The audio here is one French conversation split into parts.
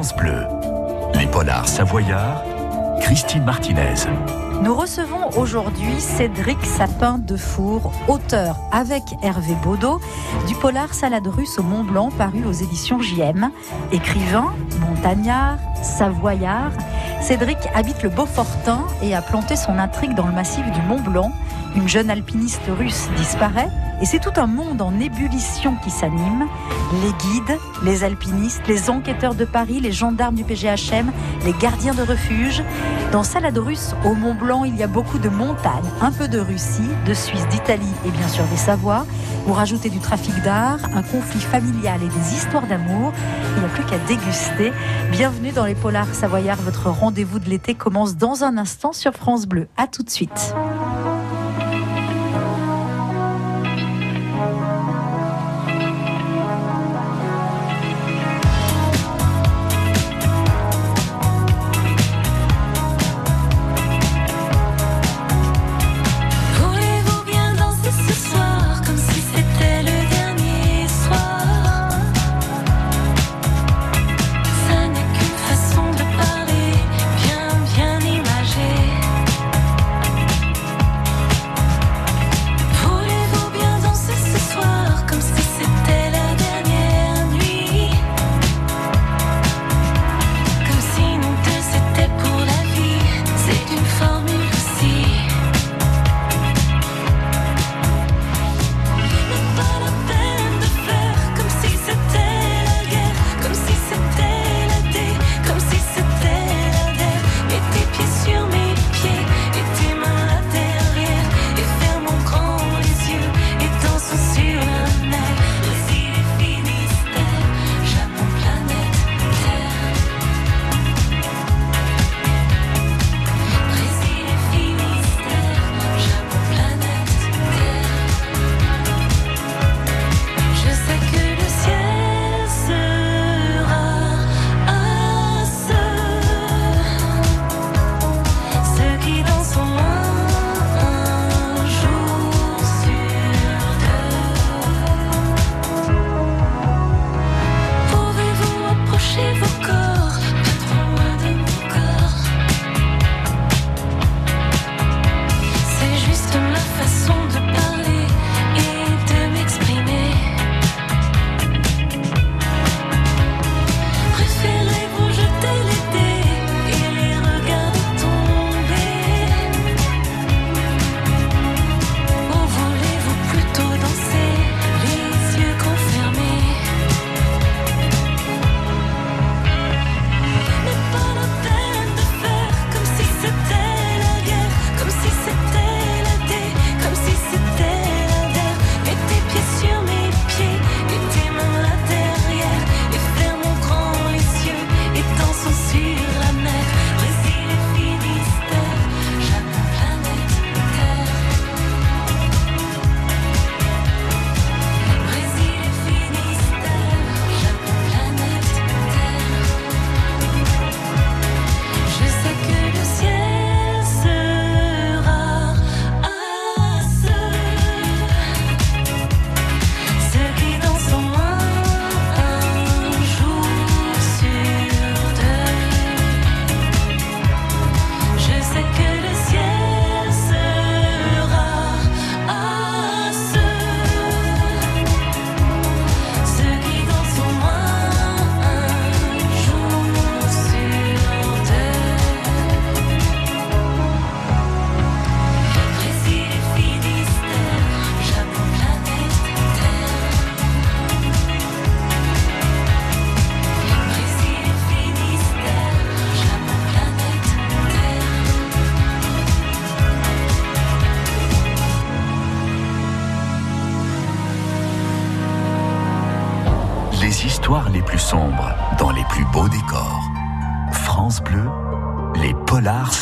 Bleu. Les polars savoyards, Christine Martinez. Nous recevons aujourd'hui Cédric Sapin de Four, auteur avec Hervé Baudot du polar Salade russe au Mont Blanc paru aux éditions JM. Écrivain, montagnard, savoyard, Cédric habite le Beaufortin et a planté son intrigue dans le massif du Mont Blanc. Une jeune alpiniste russe disparaît et c'est tout un monde en ébullition qui s'anime. Les guides, les alpinistes, les enquêteurs de Paris, les gendarmes du PGHM, les gardiens de refuge. Dans Salade russe au Mont Blanc, il y a beaucoup de montagnes, un peu de Russie, de Suisse, d'Italie et bien sûr des Savoies. Vous rajoutez du trafic d'art, un conflit familial et des histoires d'amour. Il n'y a plus qu'à déguster. Bienvenue dans les Polars Savoyards. Votre rendez-vous de l'été commence dans un instant sur France Bleu. À tout de suite.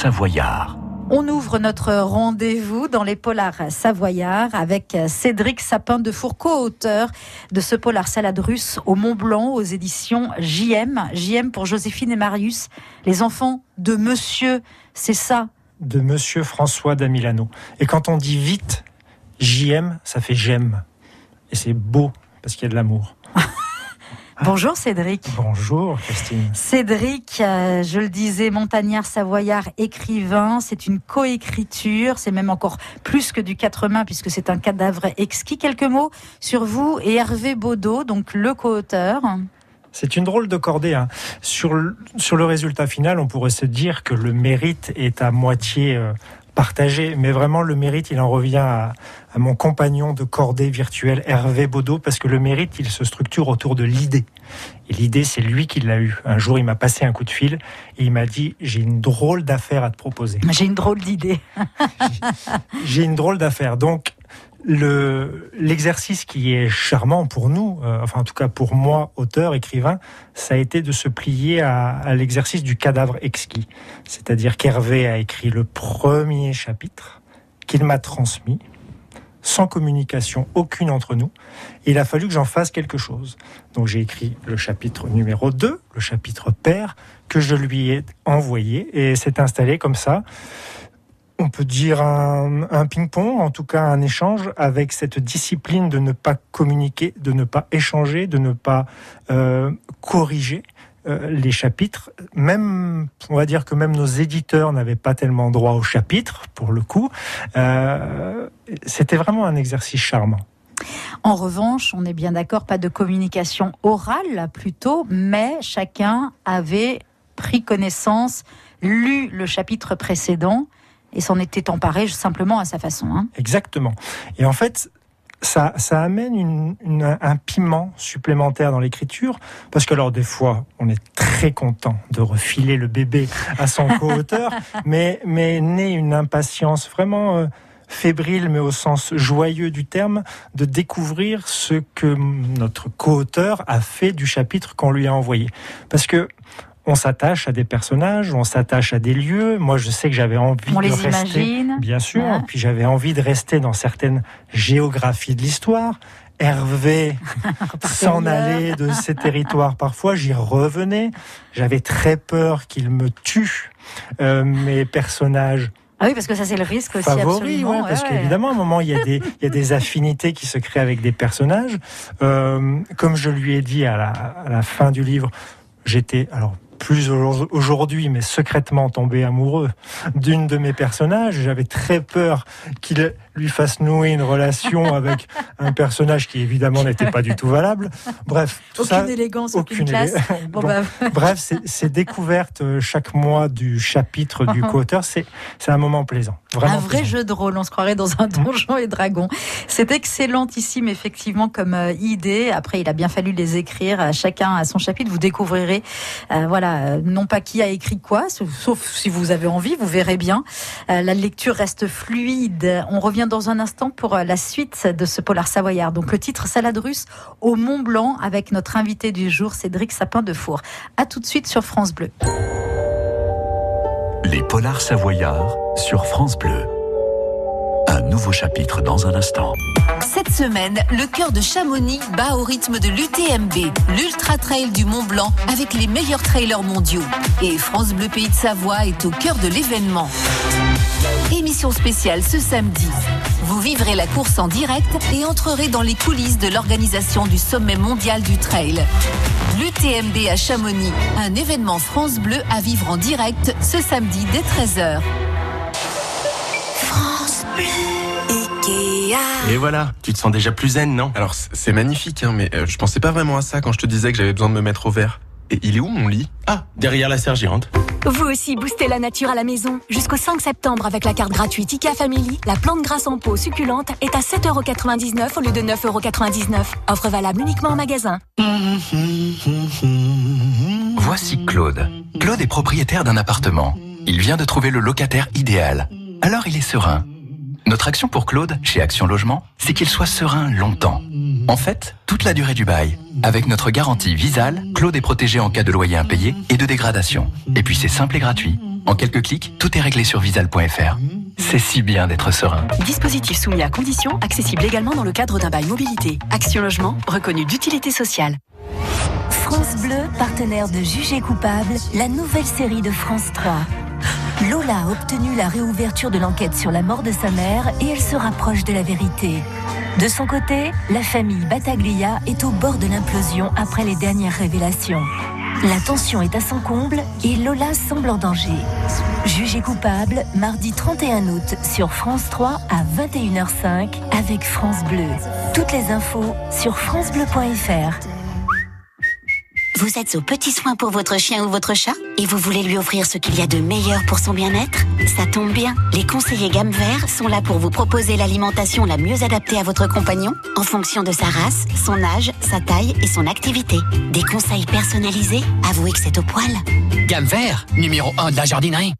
Savoyard. On ouvre notre rendez-vous dans les polars savoyards avec Cédric Sapin de Fourcault, auteur de ce polar salade russe au Mont Blanc aux éditions JM. JM pour Joséphine et Marius, les enfants de Monsieur, c'est ça? De Monsieur François d'Amilano. Et quand on dit vite, JM, ça fait j'aime. Et c'est beau parce qu'il y a de l'amour. Bonjour Cédric. Bonjour Christine. Cédric, euh, je le disais, montagnard savoyard, écrivain, c'est une coécriture, c'est même encore plus que du quatre mains puisque c'est un cadavre exquis. Quelques mots sur vous et Hervé Baudot, donc le co-auteur. C'est une drôle de cordée. Hein. Sur, le, sur le résultat final, on pourrait se dire que le mérite est à moitié euh, partagé, mais vraiment le mérite, il en revient à, mon compagnon de cordée virtuelle, Hervé Baudot, parce que le mérite, il se structure autour de l'idée. Et l'idée, c'est lui qui l'a eu. Un jour, il m'a passé un coup de fil et il m'a dit J'ai une drôle d'affaire à te proposer. J'ai une drôle d'idée. J'ai une drôle d'affaire. Donc, le l'exercice qui est charmant pour nous, euh, enfin en tout cas pour moi, auteur, écrivain, ça a été de se plier à, à l'exercice du cadavre exquis. C'est-à-dire qu'Hervé a écrit le premier chapitre qu'il m'a transmis, sans communication aucune entre nous. Et il a fallu que j'en fasse quelque chose. Donc j'ai écrit le chapitre numéro 2, le chapitre père, que je lui ai envoyé, et c'est installé comme ça on peut dire un, ping-pong, en tout cas un échange avec cette discipline de ne pas communiquer, de ne pas échanger, de ne pas euh, corriger euh, les chapitres. Même, on va dire que même nos éditeurs n'avaient pas tellement droit aux chapitres, pour le coup. Euh, c'était vraiment un exercice charmant. En revanche, on est bien d'accord, pas de communication orale plutôt, mais chacun avait pris connaissance, lu le chapitre précédent et s'en était emparé simplement à sa façon. Hein. Exactement. Et en fait, ça, ça amène un piment supplémentaire dans l'écriture, parce que alors des fois, on est très content de refiler le bébé à son co-auteur, mais, mais naît une impatience vraiment... Euh, fébrile, mais au sens joyeux du terme, de découvrir ce que notre co-auteur a fait du chapitre qu'on lui a envoyé. Parce que on s'attache à des personnages, on s'attache à des lieux. Moi, je sais que j'avais envie de rester, bien sûr, puis j'avais envie de rester dans certaines géographies de l'histoire. Hervé s'en allait de ces territoires parfois, j'y revenais. J'avais très peur qu'il me tue euh, mes personnages. Ah oui, parce que ça c'est le risque aussi. Favori, ouais, parce qu'évidemment, à un moment, il y, a des, il y a des affinités qui se créent avec des personnages. Euh, comme je lui ai dit à la, à la fin du livre, j'étais alors plus aujourd'hui, mais secrètement tombé amoureux d'une de mes personnages. J'avais très peur qu'il lui fasse nouer une relation avec un personnage qui évidemment n'était pas du tout valable. Bref, aucune élégance, aucune, classe. Bah. Bref, c'est découverte euh, chaque mois du chapitre du uh-huh. co-auteur. C'est un moment plaisant. Vraiment un vrai jeu de rôle. On se croirait dans un donjon et dragon. C'est excellentissime effectivement comme euh, idée. Après, il a bien fallu les écrire euh, chacun à son chapitre. Vous découvrirez, voilà, non pas qui a écrit quoi, sauf si vous avez envie, vous verrez bien. la lecture reste fluide. On revient dans un instant pour euh, la suite de ce polar savoyard. Donc le titre Salade russe au Mont Blanc avec notre invité du jour Cédric Sapin de Four. À tout de suite sur France Bleu. Les polars savoyards sur France Bleu. Un nouveau chapitre dans un instant. Cette semaine, le cœur de Chamonix bat au rythme de l'UTMB, l'Ultra Trail du Mont Blanc, avec les meilleurs trailers mondiaux. Et France Bleu Pays de Savoie est au cœur de l'événement. Émission spéciale ce samedi. Vous vivrez la course en direct et entrerez dans les coulisses de l'organisation du sommet mondial du trail. L'UTMB à Chamonix, un événement France Bleu à vivre en direct ce samedi dès 13h. France Bleu. Et voilà, tu te sens déjà plus zen, non? Alors c'est magnifique, hein, mais euh, je pensais pas vraiment à ça quand je te disais que j'avais besoin de me mettre au vert. Et il est où mon lit? Ah, derrière la sergente. Vous aussi boostez la nature à la maison. Jusqu'au 5 septembre avec la carte gratuite IKEA Family, la plante grasse en pot succulente est à 7,99€ au lieu de 9,99€. Offre valable uniquement en magasin. Voici Claude. Claude est propriétaire d'un appartement. Il vient de trouver le locataire idéal. Alors il est serein. Notre action pour Claude, chez Action Logement, c'est qu'il soit serein longtemps. En fait, toute la durée du bail. Avec notre garantie Visal, Claude est protégé en cas de loyer impayé et de dégradation. Et puis c'est simple et gratuit. En quelques clics, tout est réglé sur visal.fr. C'est si bien d'être serein. Dispositif soumis à conditions, accessible également dans le cadre d'un bail mobilité. Action Logement, reconnu d'utilité sociale. France Bleu, partenaire de Jugé coupable, la nouvelle série de France 3. Lola a obtenu la réouverture de l'enquête sur la mort de sa mère et elle se rapproche de la vérité. De son côté, la famille Battaglia est au bord de l'implosion après les dernières révélations. La tension est à son comble et Lola semble en danger. Jugé coupable, mardi 31 août sur France 3 à 21h05 avec France Bleu. Toutes les infos sur francebleu.fr. Vous êtes aux petits soins pour votre chien ou votre chat? Et vous voulez lui offrir ce qu'il y a de meilleur pour son bien-être? Ça tombe bien, les conseillers gamme vert sont là pour vous proposer l'alimentation la mieux adaptée à votre compagnon en fonction de sa race, son âge, sa taille et son activité. Des conseils personnalisés Avouez que c'est au poil. Gamme vert, numéro 1 de la jardinerie.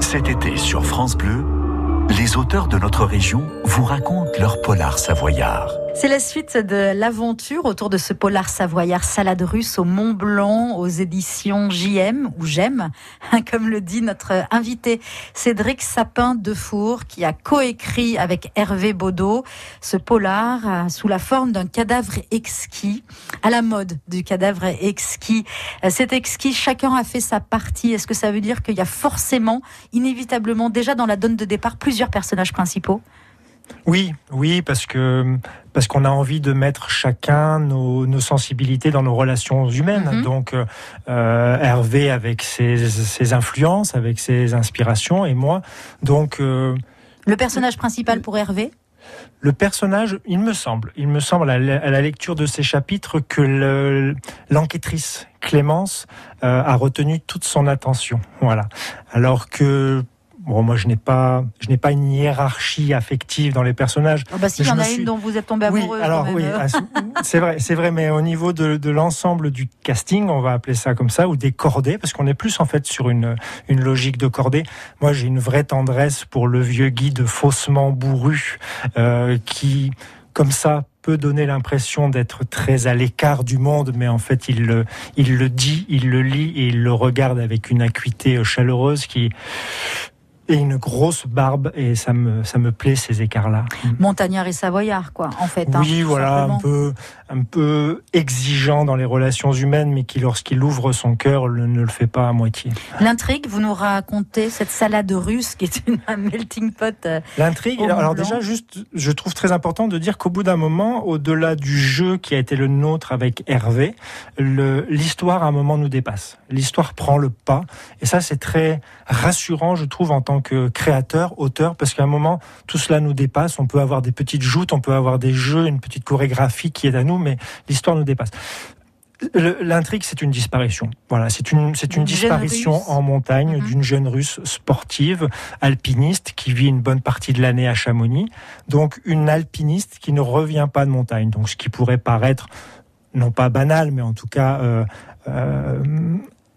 Cet été sur France Bleu, les auteurs de notre région vous racontent leur polar savoyard. C'est la suite de l'aventure autour de ce polar savoyard salade russe au Mont Blanc aux éditions JM ou J'aime, comme le dit notre invité Cédric Sapin de Four qui a coécrit avec Hervé Baudot ce polar euh, sous la forme d'un cadavre exquis, à la mode du cadavre exquis. Euh, cet exquis, chacun a fait sa partie. Est-ce que ça veut dire qu'il y a forcément, inévitablement, déjà dans la donne de départ, plusieurs personnages principaux? Oui, oui, parce que parce qu'on a envie de mettre chacun nos, sensibilités dans nos relations humaines. Mhm. Donc euh, Hervé avec ses, influences, avec ses inspirations, et moi. Donc euh, le personnage principal pour Hervé? Le personnage, il me semble, il me semble à la, lecture de ces chapitres que l'enquêtrice Clémence euh, a retenu toute son attention. Voilà. Alors que Bon, moi, je n'ai pas, je n'ai pas une hiérarchie affective dans les personnages. Oh bah si, il y en a une dont vous êtes tombé amoureux. Oui, alors oui, ah, c'est vrai, c'est vrai, mais au niveau de, de l'ensemble du casting, on va appeler ça comme ça, ou des cordées, parce qu'on est plus en fait sur une, une logique de cordée. Moi, j'ai une vraie tendresse pour le vieux guide faussement bourru, euh, qui, comme ça, peut donner l'impression d'être très à l'écart du monde, mais en fait, il le, il le dit, il le lit et il le regarde avec une acuité chaleureuse qui, et une grosse barbe et ça me ça me plaît ces écarts là. Montagnard et savoyard quoi en fait. Hein, oui voilà un peu un peu exigeant dans les relations humaines mais qui lorsqu'il ouvre son cœur ne le fait pas à moitié. L'intrigue vous nous racontez cette salade russe qui est une un melting pot. Euh, L'intrigue alors déjà juste je trouve très important de dire qu'au bout d'un moment au-delà du jeu qui a été le nôtre avec Hervé l'histoire à un moment nous dépasse. L'histoire prend le pas et ça c'est très rassurant je trouve en tant que créateur, auteur, parce qu'à un moment, tout cela nous dépasse. On peut avoir des petites joutes, on peut avoir des jeux, une petite chorégraphie qui est à nous, mais l'histoire nous dépasse. L'intrigue, c'est une disparition. Voilà, c'est une, c'est une, disparition en montagne mhm. d'une jeune russe sportive, alpiniste, qui vit une bonne partie de l'année à Chamonix. Donc, une alpiniste qui ne revient pas de montagne. Donc, ce qui pourrait paraître, non pas banal, mais en tout cas, euh, euh,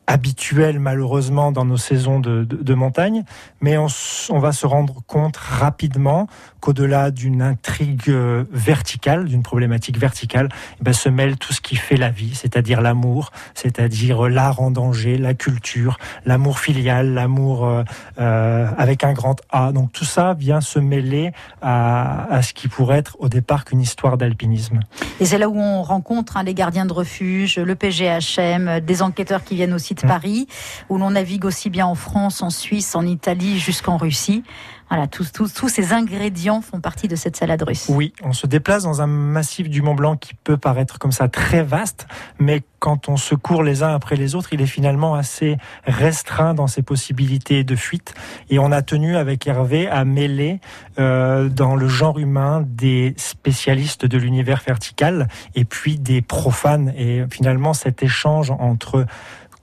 habituel malheureusement dans nos saisons de, montagne, mais on, on, va se rendre compte rapidement qu'au-delà d'une intrigue euh, verticale, d'une problématique verticale, eh ben, se mêle tout ce qui fait la vie, c'est-à-dire l'amour, c'est-à-dire l'art en danger, la culture, l'amour filial, l'amour euh, euh, avec un grand A. Donc tout ça vient se mêler à, à ce qui pourrait être au départ qu'une histoire d'alpinisme. Et c'est là où on rencontre hein, les gardiens de refuge, le PGHM, des enquêteurs qui viennent aussi de mmh. Paris, où l'on navigue aussi bien en France, en Suisse, en Italie, jusqu'en Russie. Voilà, tous, tous, tous, ces ingrédients font partie de cette salade russe. Oui, on se déplace dans un massif du Mont Blanc qui peut paraître comme ça très vaste, mais quand on se court les uns après les autres, il est finalement assez restreint dans ses possibilités de fuite. Et on a tenu avec Hervé à mêler euh, dans le genre humain des spécialistes de l'univers vertical et puis des profanes. Et finalement, cet échange entre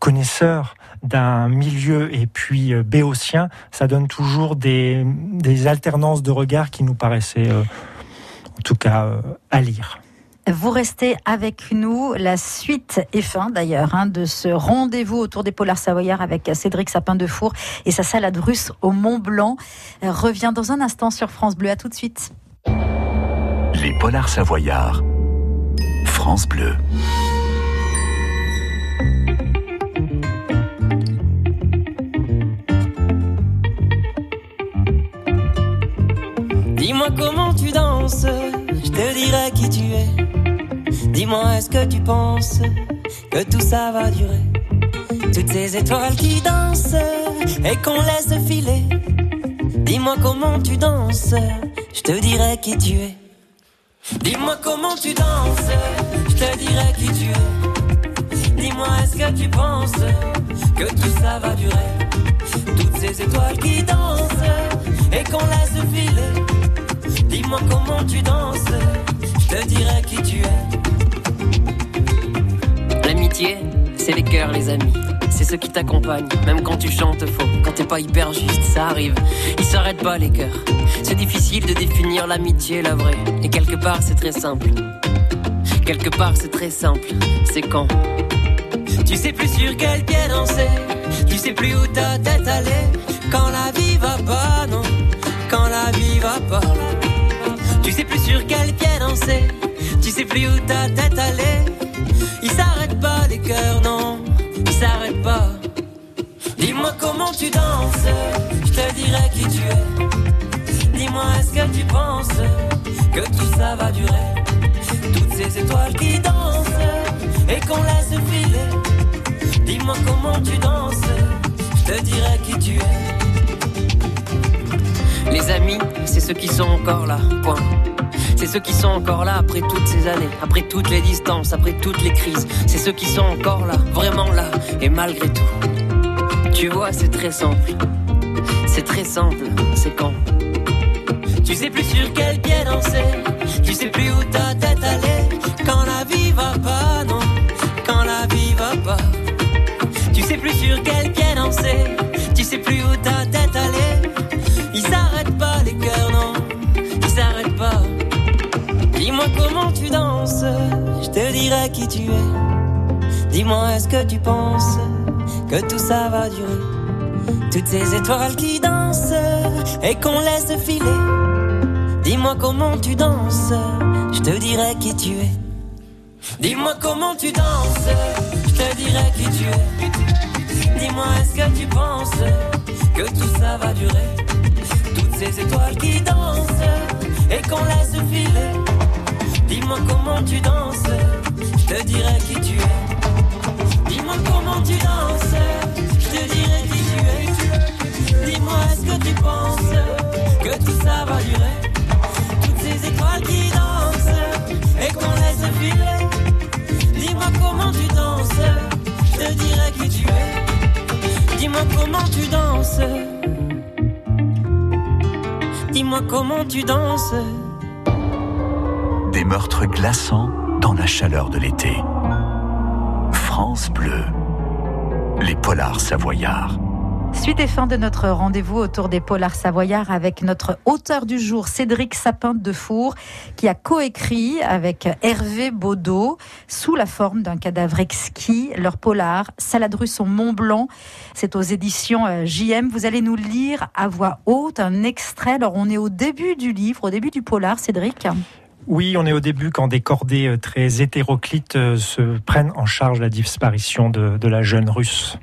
connaisseurs d'un milieu et puis euh, béotien, ça donne toujours des, alternances de regards qui nous paraissaient, euh, en tout cas, euh, à lire. Vous restez avec nous. La suite est fin d'ailleurs hein, de ce rendez-vous autour des polars savoyards avec Cédric Sapin de Four et sa salade russe au Mont Blanc revient dans un instant sur France Bleu. À tout de suite. Les polars savoyards. France Bleu. Dis-moi comment tu danses, je te dirai qui tu es. Dis-moi est-ce que tu penses que tout ça va durer? Toutes ces étoiles qui dansent et qu'on laisse filer. Dis-moi comment tu danses, je te dirai qui tu es. Dis-moi comment tu danses, je te dirai qui tu es. Dis-moi est-ce que tu penses que tout ça va durer? Toutes ces étoiles qui dansent et qu'on laisse filer. Dis-moi comment tu danses, je te dirai qui tu es. L'amitié, c'est les cœurs, les amis c'est ceux qui t'accompagnent, même quand tu chantes faux, quand t'es pas hyper juste, ça arrive. Ils s'arrêtent pas les cœurs. C'est difficile de définir l'amitié, la vraie. Et quelque part, c'est très simple. Quelque part, c'est très simple. C'est quand? Tu sais plus sur quel pied danser. Tu sais plus où ta tête allait. Quand la vie va pas, non. Quand la vie va pas. Tu sais plus sur quel pied danser. Tu sais plus où ta tête allait. Ils s'arrêtent pas les cœurs, non s'arrête pas. Dis-moi comment tu danses, je te dirai qui tu es. Dis-moi est-ce que tu penses que tout ça va durer? Toutes ces étoiles qui dansent et qu'on laisse filer. Dis-moi comment tu danses, je te dirai qui tu es. Les amis, c'est ceux qui sont encore là, point. C'est ceux qui sont encore là après toutes ces années, après toutes les distances, après toutes les crises. C'est ceux qui sont encore là, vraiment là, et malgré tout. Tu vois, c'est très simple. C'est très simple, c'est quand Tu sais plus sur quel pied danser, tu sais plus où ta tête allait. Quand la vie va pas, non, quand la vie va pas. Tu sais plus sur quel pied danser, tu sais plus où ta tête te dirai qui tu es. Dis-moi est-ce que tu penses que tout ça va durer? Toutes ces étoiles qui dansent et qu'on laisse filer. Dis-moi comment tu danses, je te dirai qui tu es. Dis-moi comment tu danses, je te dirai qui tu es. Dis-moi est-ce que tu penses que tout ça va durer? Toutes ces étoiles qui dansent et qu'on laisse filer. Dis-moi comment tu danses, je te dirai qui tu es. Dis-moi comment tu danses, je te dirai qui tu es. Dis-moi est-ce que tu penses que tout ça va durer Toutes ces étoiles qui dansent et qu'on laisse filer. Dis-moi comment tu danses, je te dirai qui tu es. Dis-moi comment tu danses. Dis-moi comment tu danses des meurtres glaçants dans la chaleur de l'été. France bleue, les polars savoyards. Suite et fin de notre rendez-vous autour des polars savoyards avec notre auteur du jour, Cédric Sapin de Four, qui a coécrit avec Hervé Baudot, sous la forme d'un cadavre exquis, leur polar, Salade russe au Mont Blanc. C'est aux éditions euh, JM. Vous allez nous lire à voix haute un extrait. Alors, on est au début du livre, au début du polar, Cédric. Oui, on est au début quand des cordées euh, très hétéroclites euh, se prennent en charge la disparition de, la jeune russe.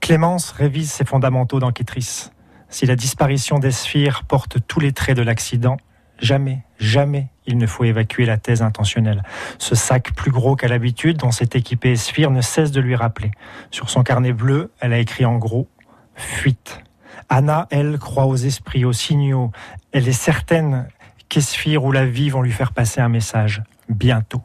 Clémence révise ses fondamentaux d'enquêtrice. Si la disparition d'Esphire porte tous les traits de l'accident, jamais, jamais il ne faut évacuer la thèse intentionnelle. Ce sac plus gros qu'à l'habitude dont s'est équipé Esphire ne cesse de lui rappeler. Sur son carnet bleu, elle a écrit en gros Fuite. Anna, elle, croit aux esprits, aux signaux. Elle est certaine qu'Esphire ou la vie vont lui faire passer un message bientôt.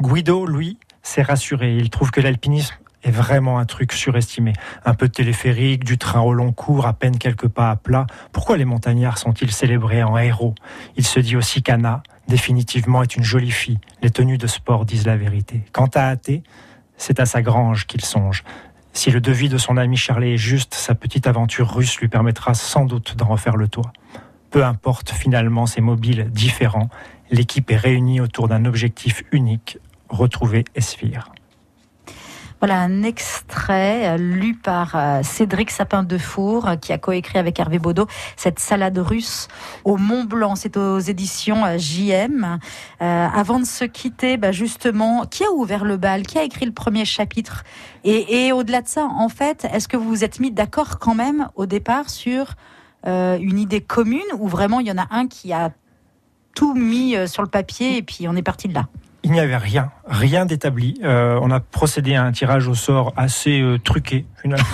Guido, lui, s'est rassuré. Il trouve que l'alpinisme est vraiment un truc surestimé. Un peu téléphérique, du train au long cours, à peine quelques pas à plat. Pourquoi les montagnards sont-ils célébrés en héros? Il se dit aussi qu'Anna, définitivement, est une jolie fille. Les tenues de sport disent la vérité. Quant à Athée, c'est à sa grange qu'il songe. Si le devis de son ami Charlet est juste, sa petite aventure russe lui permettra sans doute d'en refaire le toit. Peu importe finalement ces mobiles différents, l'équipe est réunie autour d'un objectif unique, retrouver Esphire. Voilà un extrait euh, lu par euh, Cédric Sapin de Four euh, qui a coécrit avec Hervé Baudot cette salade russe au Mont Blanc. C'est aux éditions JM. avant de se quitter, bah justement, qui a ouvert le bal? Qui a écrit le premier chapitre? Et au-delà de ça, en fait, est-ce que vous vous êtes mis d'accord quand même au départ sur euh, une idée commune ou vraiment il y en a un qui a tout mis euh, sur le papier et puis on est parti de là? Il n'y avait rien, rien d'établi. Euh, on a procédé à un tirage au sort assez truqué finalement.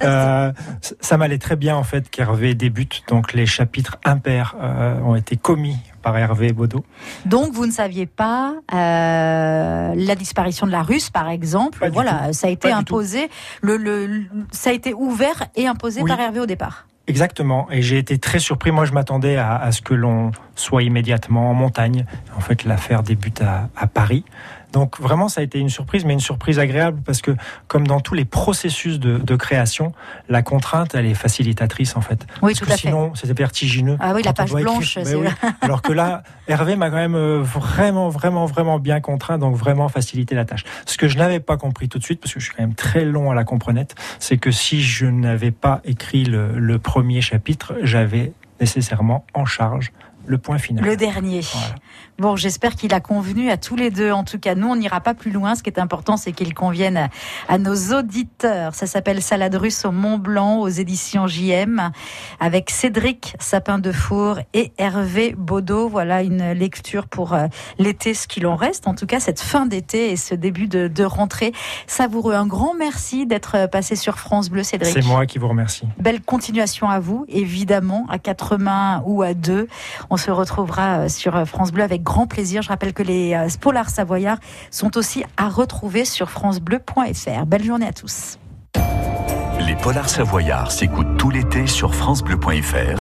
ça m'allait très bien en fait qu'Hervé débute, donc les chapitres impairs ont été commis par Hervé Baudot. Donc vous ne saviez pas la disparition de la Russe, par exemple. voilà, ça a été imposé. Le, le, ça a été ouvert et imposé par Hervé au départ. Exactement. Et j'ai été très surpris. Moi, je m'attendais à, ce que l'on soit immédiatement en montagne. En fait, l'affaire débute à Paris. Donc vraiment, ça a été une surprise, mais une surprise agréable parce que, comme dans tous les processus de, de création, la contrainte, elle est facilitatrice en fait. Oui, parce tout que à sinon, c'était vertigineux. Ah oui, la page blanche. Écrire... Oui. Alors que là, Hervé m'a quand même euh, vraiment, vraiment, vraiment bien contraint, donc vraiment facilité la tâche. Ce que je n'avais pas compris tout de suite, parce que je suis quand même très long à la comprenette, c'est que si je n'avais pas écrit le, le premier chapitre, j'avais nécessairement en charge le point final. Le dernier. Voilà. Bon, j'espère qu'il a convenu à tous les deux. En tout cas, nous, on n'ira pas plus loin. Ce qui est important, c'est qu'il convienne à, à, nos auditeurs. Ça s'appelle Salade russe au Mont Blanc aux éditions JM avec Cédric Sapin de Four et Hervé Baudot. Voilà une lecture pour euh, l'été, ce qu'il en reste. En tout cas, cette fin d'été et ce début de, de rentrée savoureux. Un grand merci d'être passé sur France Bleu, Cédric. C'est moi qui vous remercie. Belle continuation à vous, évidemment, à quatre mains ou à deux. On se retrouvera sur France Bleu avec grand plaisir. Je rappelle que les Polars Savoyards sont aussi à retrouver sur francebleu.fr. Belle journée à tous. Les Polars Savoyards s'écoutent tout l'été sur francebleu.fr